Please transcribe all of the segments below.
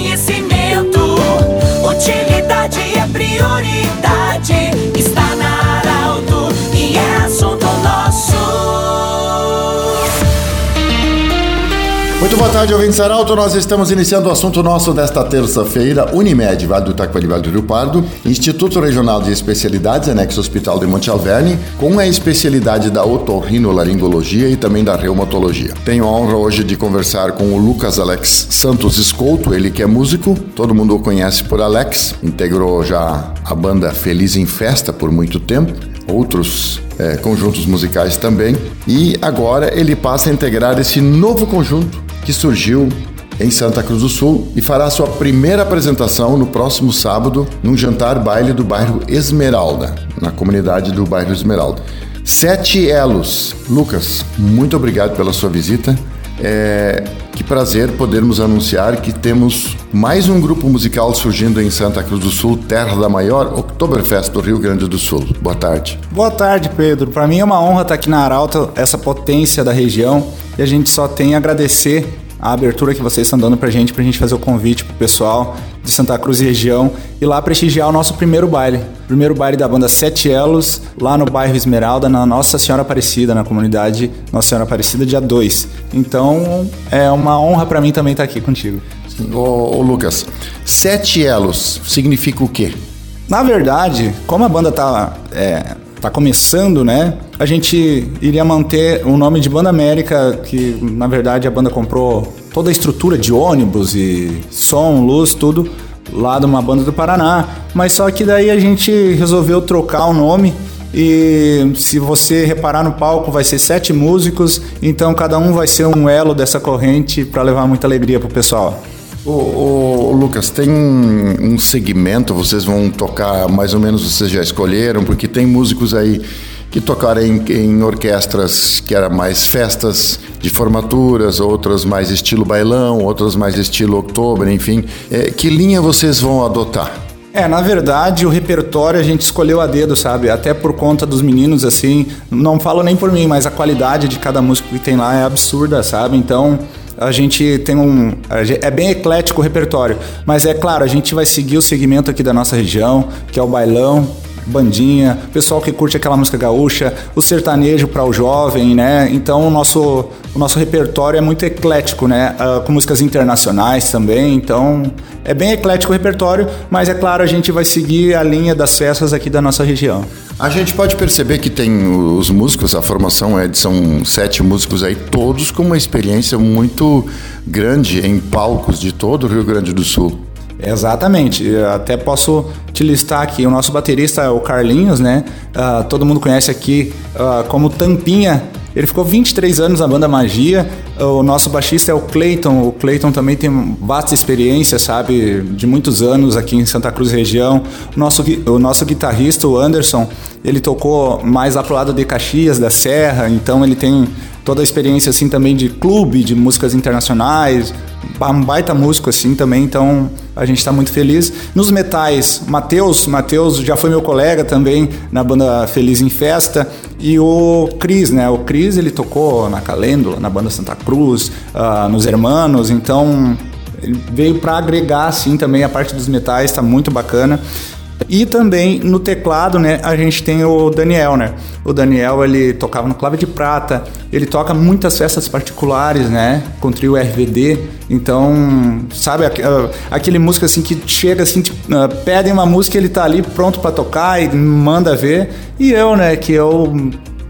conhecimento. Boa tarde, ouvintes Arauto. Nós estamos iniciando o assunto nosso desta terça-feira. Unimed, Vale do Itaquari, Vale do Rio Pardo, Instituto Regional de Especialidades, anexo Hospital de Monte Alverne, com a especialidade da otorrinolaringologia e também da reumatologia. Tenho a honra hoje de conversar com o Lucas Alex Santos Escolto, ele que é músico, todo mundo o conhece por Alex, integrou já a banda Feliz em Festa por muito tempo, outros é, conjuntos musicais também, e agora ele passa a integrar esse novo conjunto que surgiu em Santa Cruz do Sul e fará sua primeira apresentação no próximo sábado num jantar baile do bairro Esmeralda, na comunidade do bairro Esmeralda. Sete Elos. Lucas, muito obrigado pela sua visita. É, que prazer podermos anunciar que temos mais um grupo musical surgindo em Santa Cruz do Sul, terra da maior Oktoberfest do Rio Grande do Sul. Boa tarde. Boa tarde, Pedro. Para mim é uma honra estar aqui na Arauto, essa potência da região, e a gente só tem a agradecer a abertura que vocês estão dando pra gente, pra gente fazer o convite pro pessoal de Santa Cruz e região e lá prestigiar o nosso primeiro baile. Primeiro baile da banda Sete Elos, lá no bairro Esmeralda, na Nossa Senhora Aparecida, na comunidade Nossa Senhora Aparecida, dia 2. Então, é uma honra para mim também estar aqui contigo. Ô, ô, Lucas, Sete Elos significa o quê? Na verdade, como a banda tá, é, tá começando, né? A gente iria manter o nome de Banda América, que na verdade a banda comprou toda a estrutura de ônibus e som, luz, tudo lá de uma banda do Paraná. Mas só que daí a gente resolveu trocar o nome. E se você reparar no palco, vai ser sete músicos, então cada um vai ser um elo dessa corrente para levar muita alegria pro pessoal. Ô, ô, Lucas, tem um segmento, vocês vão tocar, mais ou menos vocês já escolheram, porque tem músicos aí que tocaram em, em orquestras que eram mais festas de formaturas, outras mais estilo bailão, outras mais estilo outubro, enfim. É, que linha vocês vão adotar? É, na verdade, o repertório a gente escolheu a dedo, sabe? Até por conta dos meninos, assim. Não falo nem por mim, mas a qualidade de cada músico que tem lá é absurda, sabe? Então, a gente tem um. É bem eclético o repertório. Mas é claro, a gente vai seguir o segmento aqui da nossa região, que é o bailão, bandinha, pessoal que curte aquela música gaúcha, o sertanejo para o jovem, né? Então o nosso, o nosso repertório é muito eclético, né? Uh, com músicas internacionais também, então é bem eclético o repertório, mas é claro, a gente vai seguir a linha das festas aqui da nossa região. A gente pode perceber que tem os músicos, a formação é de são sete músicos aí, todos com uma experiência muito grande em palcos de todo o Rio Grande do Sul. Exatamente. Eu até posso te listar aqui. O nosso baterista é o Carlinhos, né? Uh, todo mundo conhece aqui uh, como Tampinha. Ele ficou 23 anos na banda Magia. O nosso baixista é o Clayton. O Clayton também tem vasta experiência, sabe? De muitos anos aqui em Santa Cruz região. O nosso, o nosso guitarrista, o Anderson, ele tocou mais lá pro lado de Caxias, da Serra. Então ele tem toda a experiência assim também de clube, de músicas internacionais, um baita músico assim também, então a gente está muito feliz. Nos metais, Matheus, Matheus já foi meu colega também na banda Feliz em Festa e o Cris, né? O Cris ele tocou na Calêndula, na banda Santa Cruz, uh, nos Hermanos, então ele veio para agregar assim também a parte dos metais, está muito bacana. E também no teclado, né, a gente tem o Daniel, né? O Daniel, ele tocava no Clave de Prata, ele toca muitas festas particulares, né, com trio RVD. Então, sabe, aquele músico assim que chega assim, tipo, pedem uma música, ele tá ali pronto para tocar e manda ver. E eu, né, que eu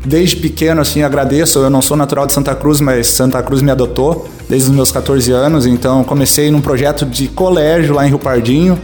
desde pequeno assim agradeço. Eu não sou natural de Santa Cruz, mas Santa Cruz me adotou desde os meus 14 anos. Então comecei num projeto de colégio lá em Rio Pardinho.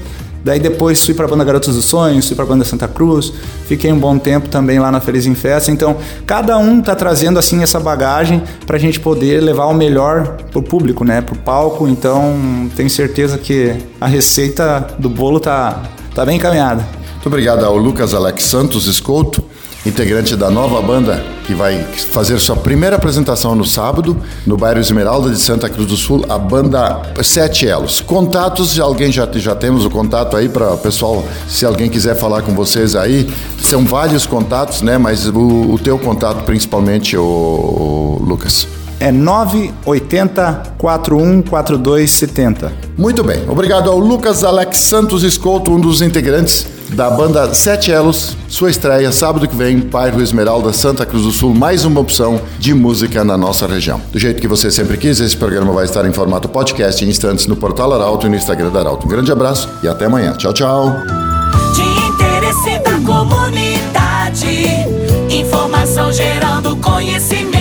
Daí depois fui para a banda Garotos dos Sonhos, fui para a banda Santa Cruz, fiquei um bom tempo também lá na Feliz em Festa. Então, cada um tá trazendo assim essa bagagem para a gente poder levar o melhor pro público, né, pro palco. Então, tenho certeza que a receita do bolo tá tá bem encaminhada. Muito obrigado ao Lucas Alex Santos Escolto integrante da nova banda que vai fazer sua primeira apresentação no sábado no bairro Esmeralda de Santa Cruz do Sul, a banda Sete Elos. Contatos, alguém já, já temos o contato aí para o pessoal, se alguém quiser falar com vocês aí, são vários contatos, né? Mas o, o teu contato principalmente, o, o Lucas. é 980 414270. Muito bem. Obrigado ao Lucas Alex Santos Escolto, um dos integrantes da banda Sete Elos. Sua estreia sábado que vem, Bairro Esmeralda, Santa Cruz do Sul. Mais uma opção de música na nossa região. Do jeito que você sempre quis, esse programa vai estar em formato podcast em instantes no Portal Arauto e no Instagram da Arauto. Um grande abraço e até amanhã. Tchau, tchau. De interesse da comunidade, informação gerando conhecimento.